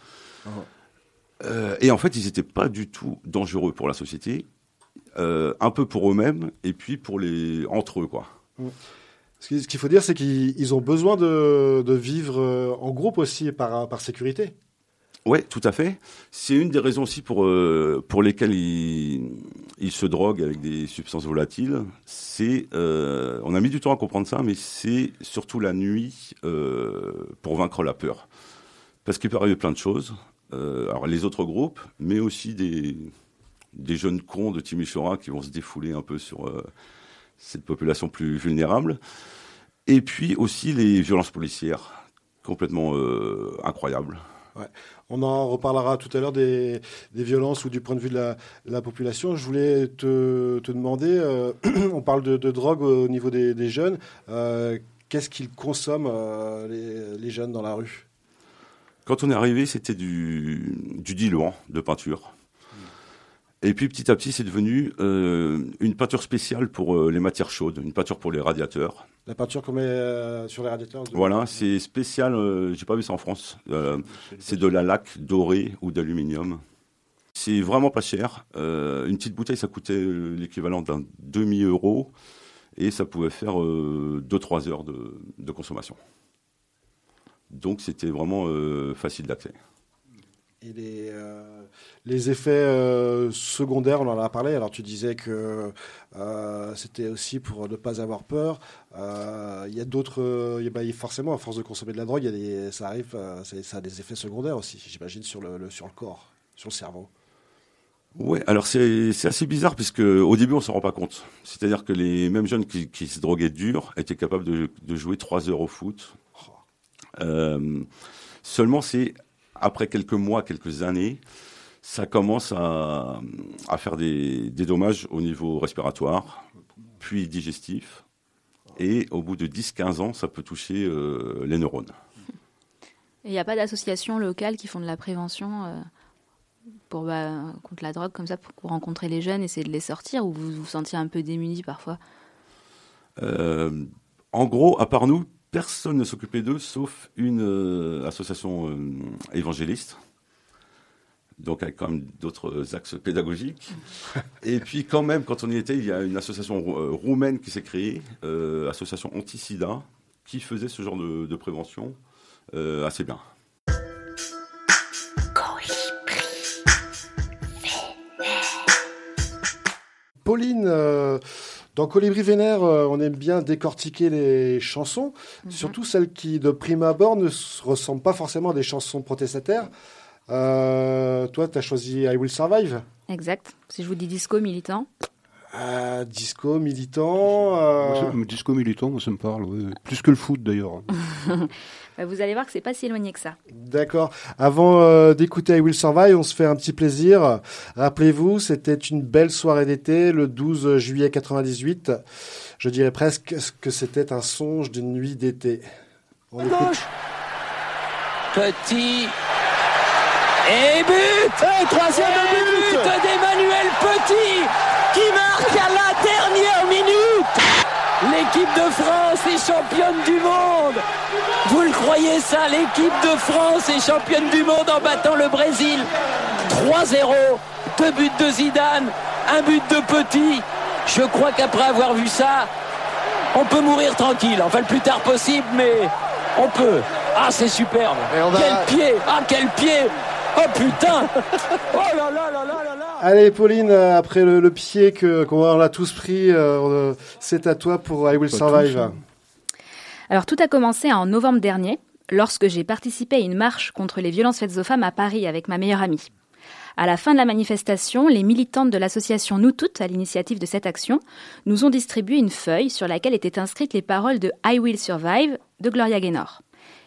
Euh, et en fait, ils n'étaient pas du tout dangereux pour la société, euh, un peu pour eux-mêmes et puis pour les entre eux, quoi. Ce qu'il ce qu'il faut dire, c'est qu'ils ils ont besoin de, de vivre euh, en groupe aussi par, par sécurité. Ouais, tout à fait. C'est une des raisons aussi pour euh, pour lesquelles ils, ils se droguent avec des substances volatiles. C'est euh, on a mis du temps à comprendre ça, mais c'est surtout la nuit euh, pour vaincre la peur, parce qu'il peut arriver plein de choses. Alors les autres groupes, mais aussi des des jeunes cons de Timisoara qui vont se défouler un peu sur cette population plus vulnérable. Et puis aussi les violences policières, complètement incroyables. On en reparlera tout à l'heure des, violences ou du point de vue de la, la population. Je voulais te, demander, euh, on parle de, drogue au niveau des, jeunes. Euh, Qu'est-ce qu'ils consomment, euh, les, les, jeunes, dans la rue? Quand on est arrivé, c'était du, du diluant de peinture. Et puis petit à petit, c'est devenu euh, une peinture spéciale pour euh, les matières chaudes, une peinture pour les radiateurs. La peinture qu'on met euh, sur les radiateurs de... Voilà, c'est spécial, j'ai pas vu ça en France. C'est de la laque dorée ou d'aluminium. C'est vraiment pas cher. Une petite bouteille, ça coûtait l'équivalent d'un demi-euro et ça pouvait faire 2-3 heures de, de, consommation. Donc c'était vraiment facile d'accès. Et les, euh, les effets euh, secondaires, on en a parlé. Alors tu disais que euh, c'était aussi pour ne pas avoir peur. Il y a d'autres, bah, forcément, à force de consommer de la drogue, y a des, ça arrive, ça a des effets secondaires aussi, j'imagine, sur le, le, sur le corps, sur le cerveau. Ouais, alors c'est assez bizarre puisque au début on s'en rend pas compte. C'est-à-dire que les mêmes jeunes qui, qui, se droguaient dur étaient capables de, de jouer trois heures au foot. Euh, seulement c'est après quelques mois, quelques années, ça commence à, à faire des, des, dommages au niveau respiratoire, puis digestif. Et au bout de 10-15 ans, ça peut toucher euh, les neurones. Il n'y a pas d'associations locales qui font de la prévention euh, pour, bah, contre la drogue, comme ça, pour rencontrer les jeunes, essayer de les sortir, ou vous vous sentiez un peu démunis parfois? Euh, En gros, à part nous, personne ne s'occupait d'eux sauf une euh, association euh, évangéliste. Donc avec quand même d'autres axes pédagogiques. Et puis quand même, quand on y était, il y a une association euh, roumaine qui s'est créée, euh, association anti-sida, qui faisait ce genre de, de prévention euh, assez bien. Pauline, euh, dans Colibri Vénère, euh, on aime bien décortiquer les chansons, mm -hmm. surtout celles qui, de prime abord, ne ressemblent pas forcément à des chansons protestataires. Euh, toi, tu as choisi I Will Survive? Exact. Si je vous dis disco militant. Euh, disco militant. Euh... Disco militant, moi ça me parle. Ouais. Plus que le foot d'ailleurs. Vous allez voir que c'est pas si éloigné que ça. D'accord. Avant euh, d'écouter I Will Survive, on se fait un petit plaisir. Rappelez-vous, c'était une belle soirée d'été, le 12 juillet 98. Je dirais presque que c'était un songe d'une nuit d'été. On écoute. Petit. Et but Et troisième Et but, but d'Emmanuel Petit qui marque à la dernière minute L'équipe de France est championne du monde Vous le croyez ça L'équipe de France est championne du monde en battant le Brésil 3-0 Deux buts de Zidane, un but de Petit. Je crois qu'après avoir vu ça, on peut mourir tranquille. Enfin, le plus tard possible, mais on peut. Ah, c'est superbe. Quel pied Ah, quel pied Oh putain Oh là là là là là là Allez Pauline, euh, après le, le pied que qu'on a tous pris, euh, c'est à toi pour I Will Pas Survive. Alors tout a commencé en novembre dernier, lorsque j'ai participé à une marche contre les violences faites aux femmes à Paris avec ma meilleure amie. À la fin de la manifestation, les militantes de l'association Nous Toutes, à l'initiative de cette action, nous ont distribué une feuille sur laquelle étaient inscrites les paroles de I Will Survive de Gloria Gaynor.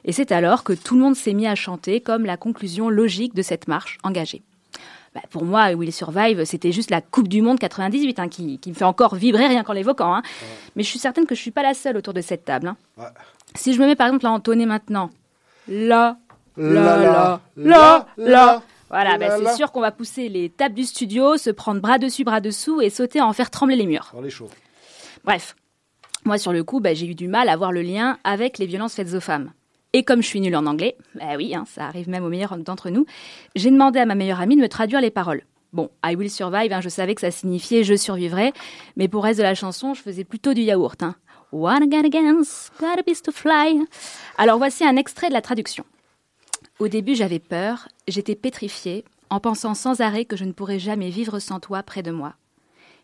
Et c'est alors que tout le monde s'est mis à chanter comme la conclusion logique de cette marche engagée. Bah, pour moi, Will Survive, c'était juste la Coupe du Monde 98 hein, qui, qui, me fait encore vibrer rien qu'en l'évoquant. Hein. Ouais. Mais je suis certaine que je suis pas la seule autour de cette table. Hein. Ouais. Si je me mets par exemple à entonner maintenant, là, là, là, là, là, voilà, bah, c'est sûr qu'on va pousser les tables du studio, se prendre bras dessus, bras dessous et sauter à en faire trembler les murs. Chaud. Bref, moi sur le coup, bah, j'ai eu du mal à voir le lien avec les violences faites aux femmes. Et comme je suis nulle en anglais, bah oui, hein, ça arrive même aux meilleurs d'entre nous, j'ai demandé à ma meilleure amie de me traduire les paroles. Bon, I will survive, hein, je savais que ça signifiait je survivrai, mais pour le reste de la chanson, je faisais plutôt du yaourt. Hein. What got against, got a beast to fly. Alors voici un extrait de la traduction. Au début, j'avais peur, j'étais pétrifiée, en pensant sans arrêt que je ne pourrais jamais vivre sans toi près de moi.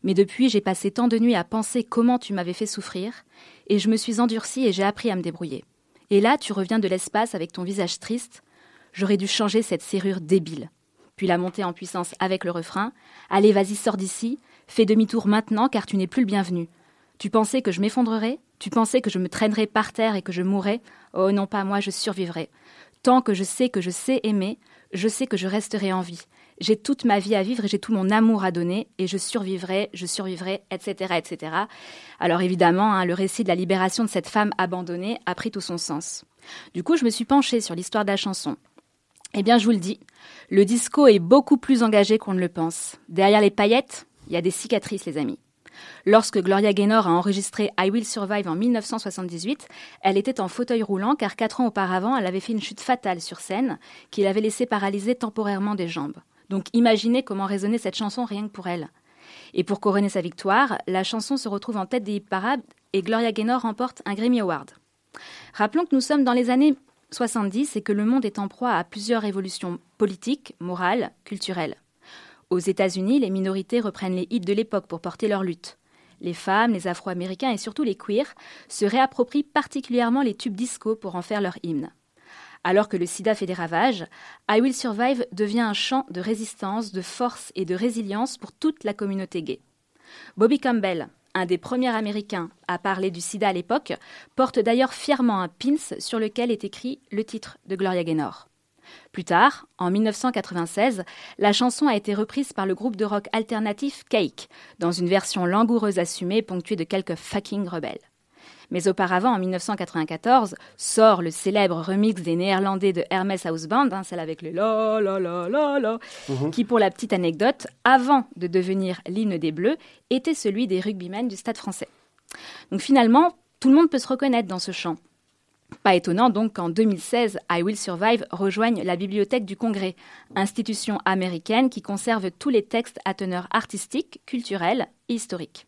Mais depuis, j'ai passé tant de nuits à penser comment tu m'avais fait souffrir, et je me suis endurcie et j'ai appris à me débrouiller. Et là, tu reviens de l'espace avec ton visage triste. J'aurais dû changer cette serrure débile. Puis la montée en puissance avec le refrain. Allez, vas-y, sors d'ici. Fais demi-tour maintenant car tu n'es plus le bienvenu. Tu pensais que je m'effondrerais? Tu pensais que je me traînerais par terre et que je mourrais? Oh non, pas moi, je survivrai. Tant que je sais que je sais aimer, je sais que je resterai en vie. J'ai toute ma vie à vivre et j'ai tout mon amour à donner et je survivrai, je survivrai, etc., etc. Alors évidemment, hein, le récit de la libération de cette femme abandonnée a pris tout son sens. Du coup, je me suis penchée sur l'histoire de la chanson. Eh bien, je vous le dis, le disco est beaucoup plus engagé qu'on ne le pense. Derrière les paillettes, il y a des cicatrices, les amis. Lorsque Gloria Gaynor a enregistré I Will Survive en 1978, elle était en fauteuil roulant car quatre ans auparavant, elle avait fait une chute fatale sur scène qui l'avait laissée paralysée temporairement des jambes. Donc imaginez comment résonnait cette chanson rien que pour elle. Et pour couronner sa victoire, la chanson se retrouve en tête des parades et Gloria Gaynor remporte un Grammy Award. Rappelons que nous sommes dans les années 70 et que le monde est en proie à plusieurs révolutions politiques, morales, culturelles. Aux États-Unis, les minorités reprennent les hits de l'époque pour porter leur lutte. Les femmes, les Afro-Américains et surtout les queers se réapproprient particulièrement les tubes disco pour en faire leur hymne. Alors que le sida fait des ravages, I Will Survive devient un chant de résistance, de force et de résilience pour toute la communauté gay. Bobby Campbell, un des premiers Américains à parler du sida à l'époque, porte d'ailleurs fièrement un pins sur lequel est écrit le titre de Gloria Gaynor. Plus tard, en 1996, la chanson a été reprise par le groupe de rock alternatif Cake, dans une version langoureuse assumée ponctuée de quelques fucking rebelles. Mais auparavant, en 1994, sort le célèbre remix des Néerlandais de Hermes House Band, hein, celle avec les la la la la la, Mhm. qui, pour la petite anecdote, avant de devenir l'hymne des Bleus, était celui des rugbymen du Stade français. Donc finalement, tout le monde peut se reconnaître dans ce chant. Pas étonnant donc qu'en 2016, I Will Survive rejoigne la Bibliothèque du Congrès, institution américaine qui conserve tous les textes à teneur artistique, culturelle et historique.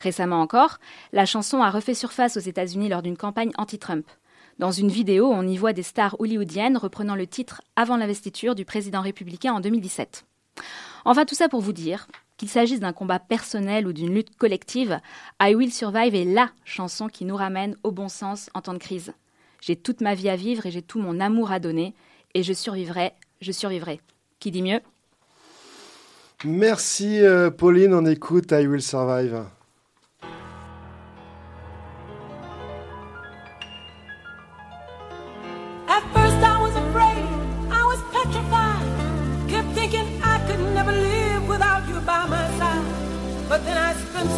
Récemment encore, la chanson a refait surface aux États-Unis lors d'une campagne anti-Trump. Dans une vidéo, on y voit des stars hollywoodiennes reprenant le titre avant l'investiture du président républicain en 2017. Enfin, tout ça pour vous dire qu'il s'agisse d'un combat personnel ou d'une lutte collective, I Will Survive est LA chanson qui nous ramène au bon sens en temps de crise. J'ai toute ma vie à vivre et j'ai tout mon amour à donner, et je survivrai, je survivrai. Qui dit mieux? Merci euh, Pauline, on écoute I Will Survive.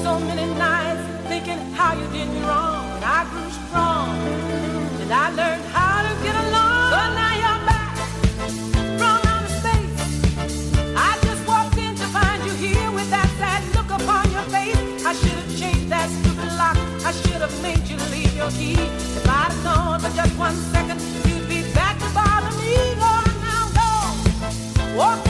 So many nights thinking how you did me wrong. And I grew strong, and I learned how to get along. So now you're back from outer space. I just walked in to find you here with that sad look upon your face. I should have changed that stupid lock. I should have made you leave your key. If I'd have known for just one second, you'd be back to bother me. On now, go. Walk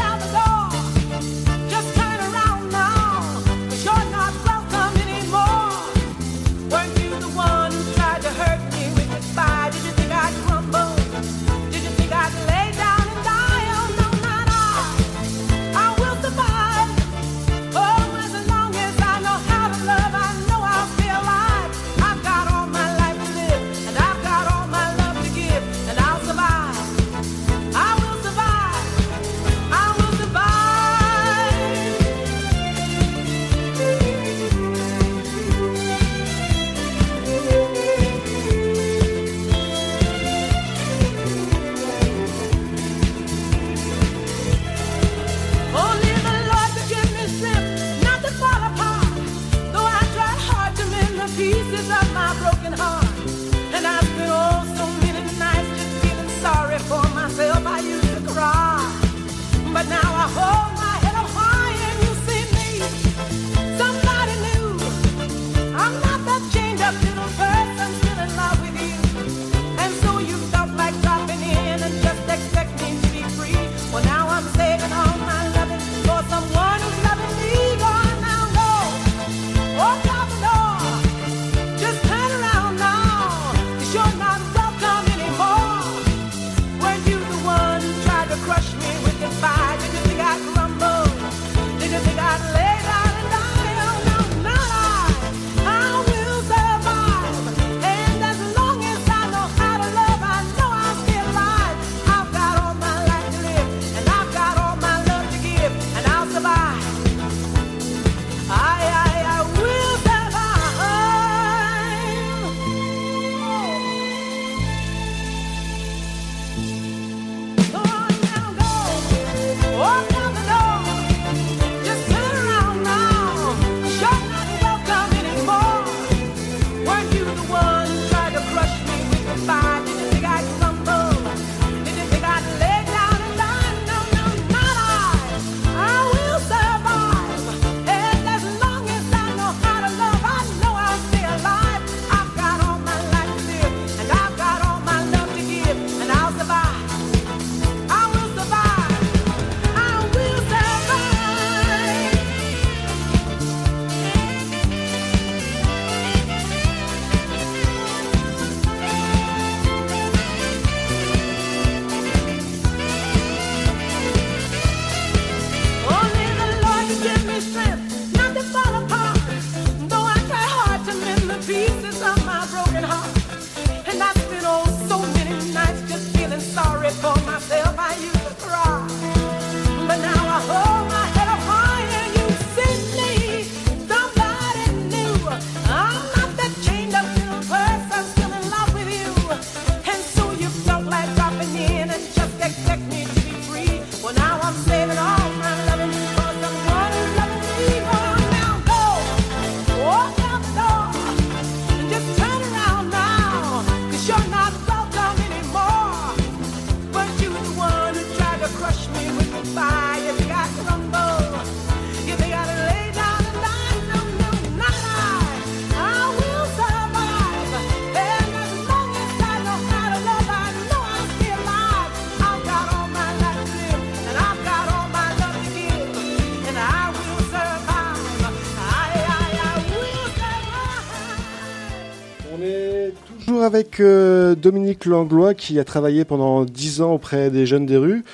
avec euh, Dominique Langlois qui a travaillé pendant dix ans auprès des jeunes des rues.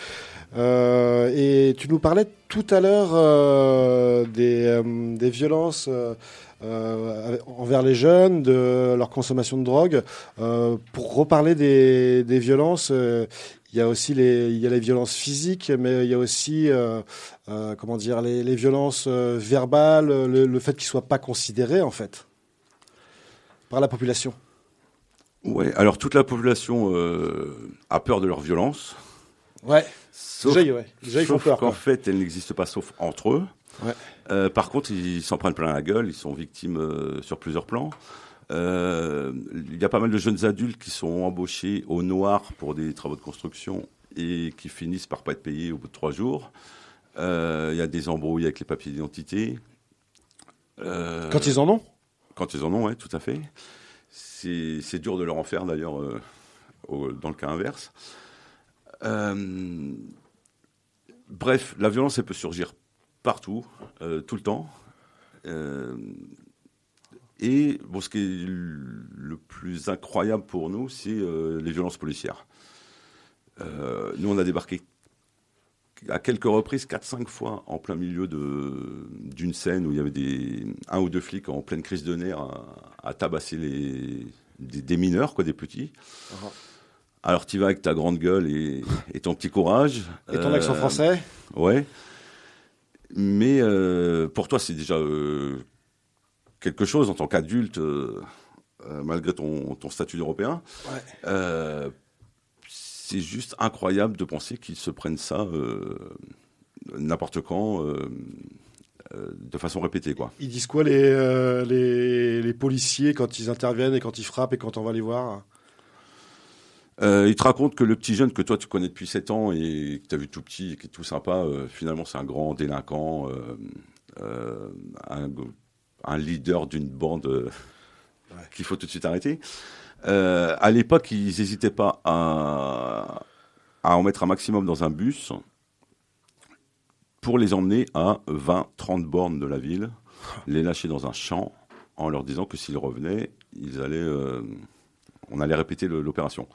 Euh, et tu nous parlais tout à l'heure euh, des, des violences envers les jeunes, de leur consommation de drogue. Pour reparler des, des violences, il y a aussi les, y a les violences physiques, mais il y a aussi, comment dire, les, les violences verbales, le, le fait qu'ils soient pas considérés en fait par la population. Ouais, alors toute la population euh, a peur de leur violence. Ouais. Sauf, ouais. Sauf peur, qu'en quoi. fait, elle n'existe pas sauf entre eux. Ouais. Euh, par contre, ils s'en prennent plein la gueule, ils sont victimes euh, sur plusieurs plans. Il y a pas mal de jeunes adultes qui sont embauchés au noir pour des travaux de construction et qui finissent par pas être payés au bout de trois jours. Il y a des embrouilles avec les papiers d'identité. Quand ils en ont? Quand ils en ont, oui, tout à fait. C'est dur de leur en faire d'ailleurs euh, dans le cas inverse. Euh, bref, la violence, elle peut surgir partout, euh, tout le temps. Et ce qui est le plus incroyable pour nous, c'est les violences policières. Nous, on a débarqué à quelques reprises, 4-5 fois, en plein milieu d'une scène où il y avait des, un ou deux flics en pleine crise de nerfs à, à tabasser les, des, des mineurs, quoi, des petits. Uh-huh. Alors tu vas avec ta grande gueule et, et ton petit courage. Et ton accent français? Ouais. Mais euh, pour toi, c'est déjà euh, quelque chose en tant qu'adulte, euh, euh, malgré ton, ton statut d'Européen. Ouais. C'est juste incroyable de penser qu'ils se prennent ça euh, n'importe quand, euh, euh, de façon répétée, quoi. Ils disent quoi les, les, les policiers quand ils interviennent et quand ils frappent et quand on va les voir? Euh, il te raconte que le petit jeune que toi tu connais depuis 7 ans et que tu as vu tout petit et qui est tout sympa, euh, finalement c'est un grand délinquant, euh, un, un leader d'une bande qu'il faut tout de suite arrêter. Euh, à l'époque, ils n'hésitaient pas à, à en mettre un maximum dans un bus pour les emmener à 20-30 bornes de la ville, les lâcher dans un champ en leur disant que s'ils revenaient, ils allaient, euh, on allait répéter l'opération.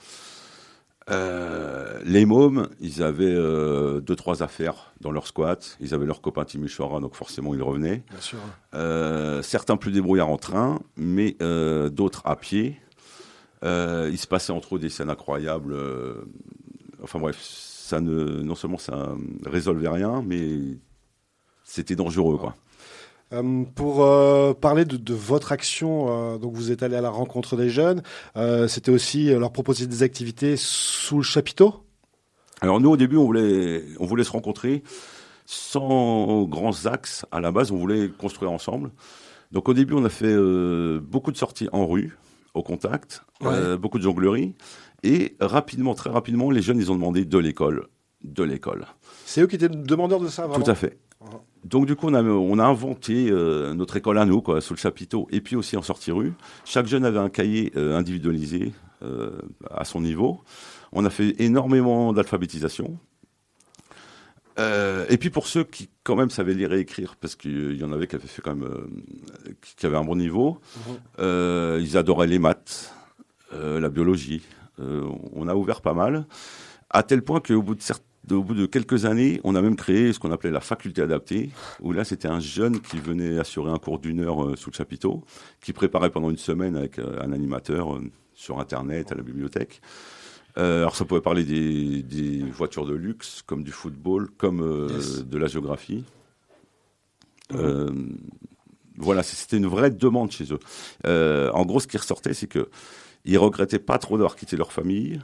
Euh, les mômes, ils avaient euh, deux trois affaires dans leur squat. Ils avaient leur copain Timișoara, donc forcément ils revenaient. Bien sûr. Euh, certains plus débrouillards en train, mais d'autres à pied. Euh, il se passait entre eux des scènes incroyables. euh, enfin bref, ça ne, non seulement ça résolvait rien, mais c'était dangereux, quoi. Euh, pour euh, parler de, de votre action, euh, donc vous êtes allé à la rencontre des jeunes, c'était aussi leur proposer des activités sous le chapiteau? Alors nous, au début, on voulait, on voulait se rencontrer sans grands axes. À la base, on voulait construire ensemble. Donc au début, on a fait beaucoup de sorties en rue, au contact, euh, beaucoup de jonglerie. Et rapidement, très rapidement, les jeunes, ils ont demandé de l'école. De l'école. C'est eux qui étaient demandeurs de ça, vraiment Tout à fait. Donc du coup, on a, on a inventé euh, notre école à nous, quoi, sous le chapiteau, et puis aussi en sortie rue. Chaque jeune avait un cahier euh, individualisé euh, à son niveau. On a fait énormément d'alphabétisation. Euh, et puis pour ceux qui quand même savaient lire et écrire, parce qu'il y en avait qui avaient fait quand même, euh, qui- qui avaient un bon niveau, euh, ils adoraient les maths, la biologie. On a ouvert pas mal, à tel point qu'au bout de au bout de quelques années, on a même créé ce qu'on appelait la faculté adaptée, où là, c'était un jeune qui venait assurer un cours d'une heure sous le chapiteau, qui préparait pendant une semaine avec un animateur sur Internet, à la bibliothèque. Euh, alors, ça pouvait parler des, des voitures de luxe, comme du football, comme euh, Yes. de la géographie. Euh, voilà, c'était une vraie demande chez eux. En gros, ce qui ressortait, c'est que ils regrettaient pas trop d'avoir quitté leur famille,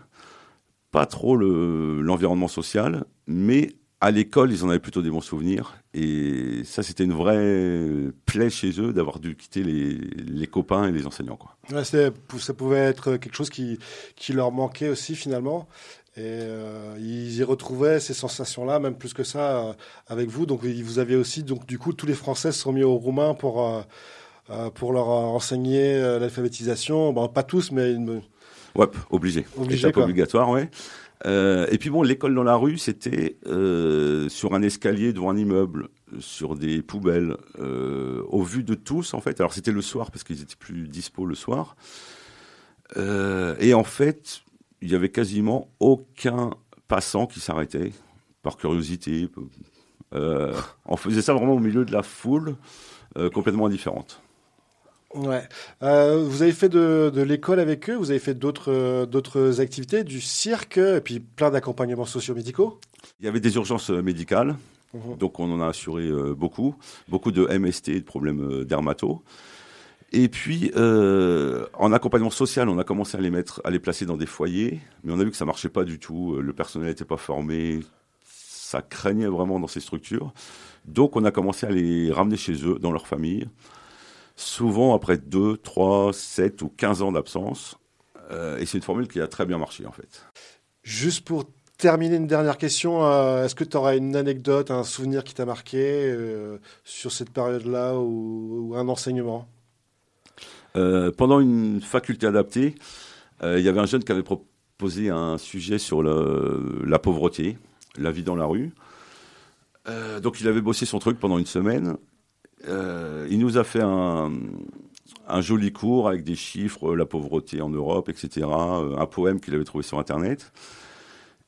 pas trop le- l'environnement social, mais à l'école, ils en avaient plutôt des bons souvenirs. Et ça, c'était une vraie plaie chez eux d'avoir dû quitter les, les copains et les enseignants. Quoi. Ouais, ça pouvait être quelque chose qui, qui leur manquait aussi finalement. Et euh, ils y retrouvaient ces sensations-là, même plus que ça, euh, avec vous. Donc vous avez aussi, donc du coup, tous les Français se sont mis au roumain pour euh, pour leur enseigner l'alphabétisation. Bon, pas tous, mais une... Ouais, obligé. Obligé, Étape obligatoire, ouais. Euh, et puis bon, l'école dans la rue, c'était euh, sur un escalier devant un immeuble, sur des poubelles, euh, au vu de tous en fait. Alors c'était le soir parce qu'ils étaient plus dispo le soir. Et en fait, il y avait quasiment aucun passant qui s'arrêtait par curiosité. On faisait ça vraiment au milieu de la foule, complètement indifférente. Ouais. Euh, vous avez fait de, de l'école avec eux, vous avez fait d'autres euh, d'autres activités, du cirque, et puis plein d'accompagnements sociaux-médicaux Il y avait des urgences euh, médicales, Mhm. donc on en a assuré euh, beaucoup, beaucoup de MST, de problèmes euh, dermato. Et puis, euh, en accompagnement social, on a commencé à les mettre, à les placer dans des foyers, mais on a vu que ça marchait pas du tout. Le personnel n'était pas formé, ça craignait vraiment dans ces structures. Donc, on a commencé à les ramener chez eux, dans leur famille, souvent après 2, 3, 7 ou 15 ans d'absence. Euh, et c'est une formule qui a très bien marché, en fait. Juste pour terminer une dernière question, euh, est-ce que tu auras une anecdote, un souvenir qui t'a marqué euh, sur cette période-là ou, ou un enseignement? Pendant une faculté adaptée, il y avait un jeune qui avait proposé un sujet sur le- la pauvreté, la vie dans la rue. Donc il avait bossé son truc pendant une semaine. Euh, il nous a fait un, joli cours avec des chiffres, la pauvreté en Europe, etc. euh, Un poème qu'il avait trouvé sur Internet.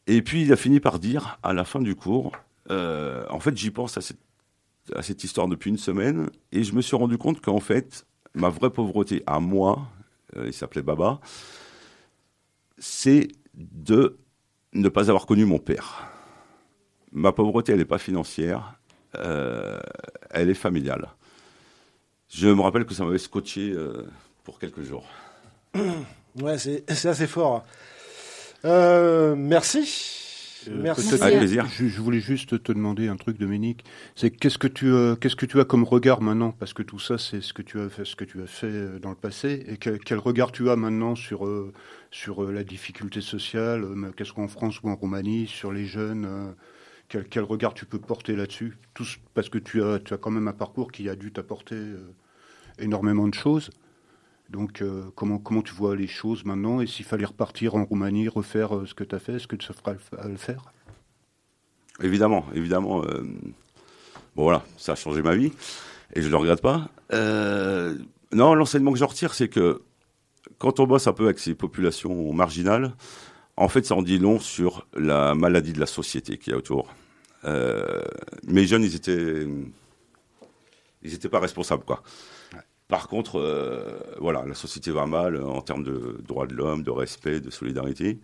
Et puis il a fini par dire, à la fin du cours, euh, en fait j'y pense à cette, histoire depuis une semaine, et je me suis rendu compte qu'en fait, ma vraie pauvreté à moi, euh, il s'appelait Baba, c'est de ne pas avoir connu mon père. Ma pauvreté, elle n'est pas financière, euh, elle est familiale. Je me rappelle que ça m'avait scotché euh, pour quelques jours. Ouais, c'est assez fort. Euh, merci. Euh, merci. peut-être- Je, je voulais juste te demander un truc, Dominique. C'est qu'est-ce que tu euh, qu'est-ce que tu as comme regard maintenant? Parce que tout ça, c'est ce que tu as fait, ce que tu as fait dans le passé. Et quel, quel regard tu as maintenant sur euh, sur euh, la difficulté sociale euh, Qu'est-ce qu'en France ou en Roumanie sur les jeunes euh, quel, quel regard tu peux porter là-dessus? Tout ce- parce que tu as tu as quand même un parcours qui a dû t'apporter euh, énormément de choses. Donc, euh, comment, comment tu vois les choses maintenant? Et s'il fallait repartir en Roumanie, refaire euh, ce que tu as fait, est-ce que tu feras le le faire? Évidemment, évidemment. bon voilà, ça a changé ma vie et je ne le regrette pas. Non, l'enseignement que je retire, c'est que quand on bosse un peu avec ces populations marginales, en fait, ça en dit long sur la maladie de la société qu'il y a autour. Euh, mes jeunes, ils étaient, ils étaient pas responsables, quoi. Par contre, euh, voilà, la société va mal euh, en termes de droits de l'homme, de respect, de solidarité.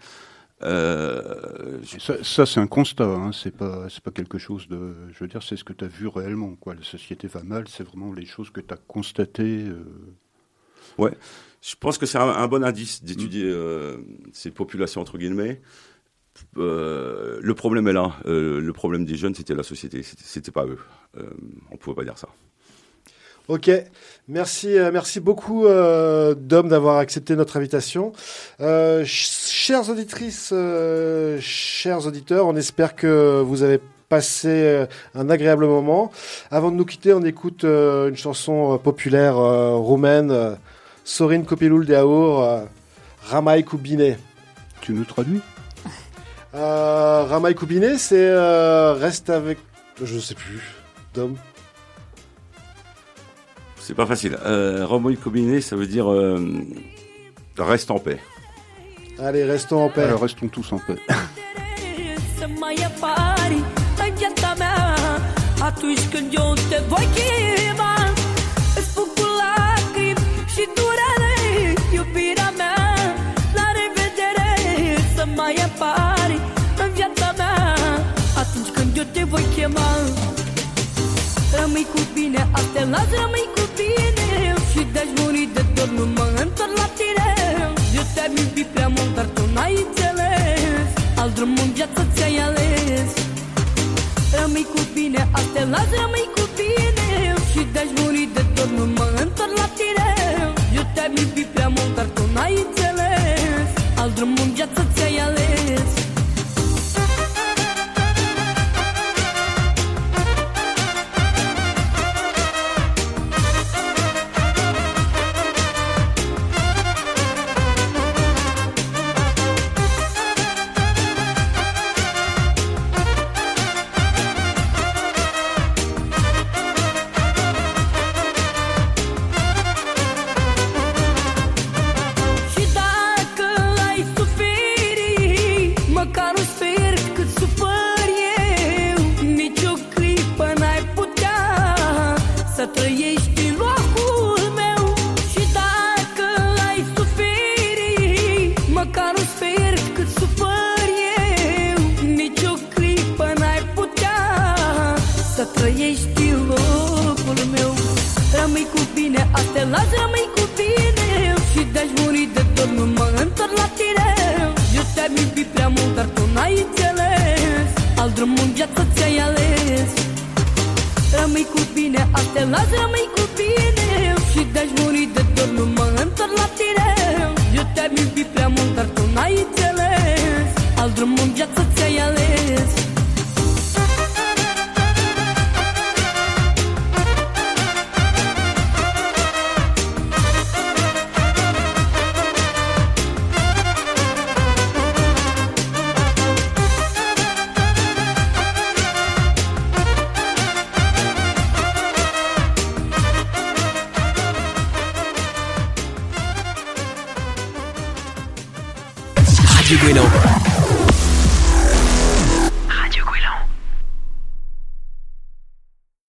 Euh, je- Ça, ça, c'est un constat, hein, c'est pas, c'est pas quelque chose de. Je veux dire, c'est ce que tu as vu réellement. Quoi. La société va mal, c'est vraiment les choses que tu as constatées. euh. Ouais, je pense que c'est un, un bon indice d'étudier euh, ces populations entre guillemets. Euh, le problème est là. Euh, le problème des jeunes, c'était la société. C'était, pas eux. Euh, on pouvait pas dire ça. Ok, merci, merci beaucoup euh, Dom d'avoir accepté notre invitation. Euh, ch- chères auditrices, euh, chers auditeurs, on espère que vous avez passé un agréable moment. Avant de nous quitter, on écoute euh, une chanson euh, populaire euh, roumaine, euh, Sorin Copilul de Aur, euh, Ramai Kubine. Tu nous traduis euh, Ramai Kubine, c'est euh, reste avec, je sais plus, Dom. C'est pas facile. Euh, Romoï combiné, ça veut dire euh, reste en paix. Allez, restons en paix. Alors restons tous en paix. Să mai apari în viața mea Atunci când eu te voi chema. Rămâi cu bine, azi te las, rămâi cu bine Și de-aș muri de dor, nu mă întorc la tine. Eu te-am iubit prea mult, dar tu n-ai înțeles Alt drum în viață ți-ai ales. Rămâi cu bine, azi te las, rămâi cu bine Și de-aș muri de dor, nu mă întorc la tine. Eu te-am iubit prea mult, dar tu n-ai înțeles Alt drum în viață ți-ai ales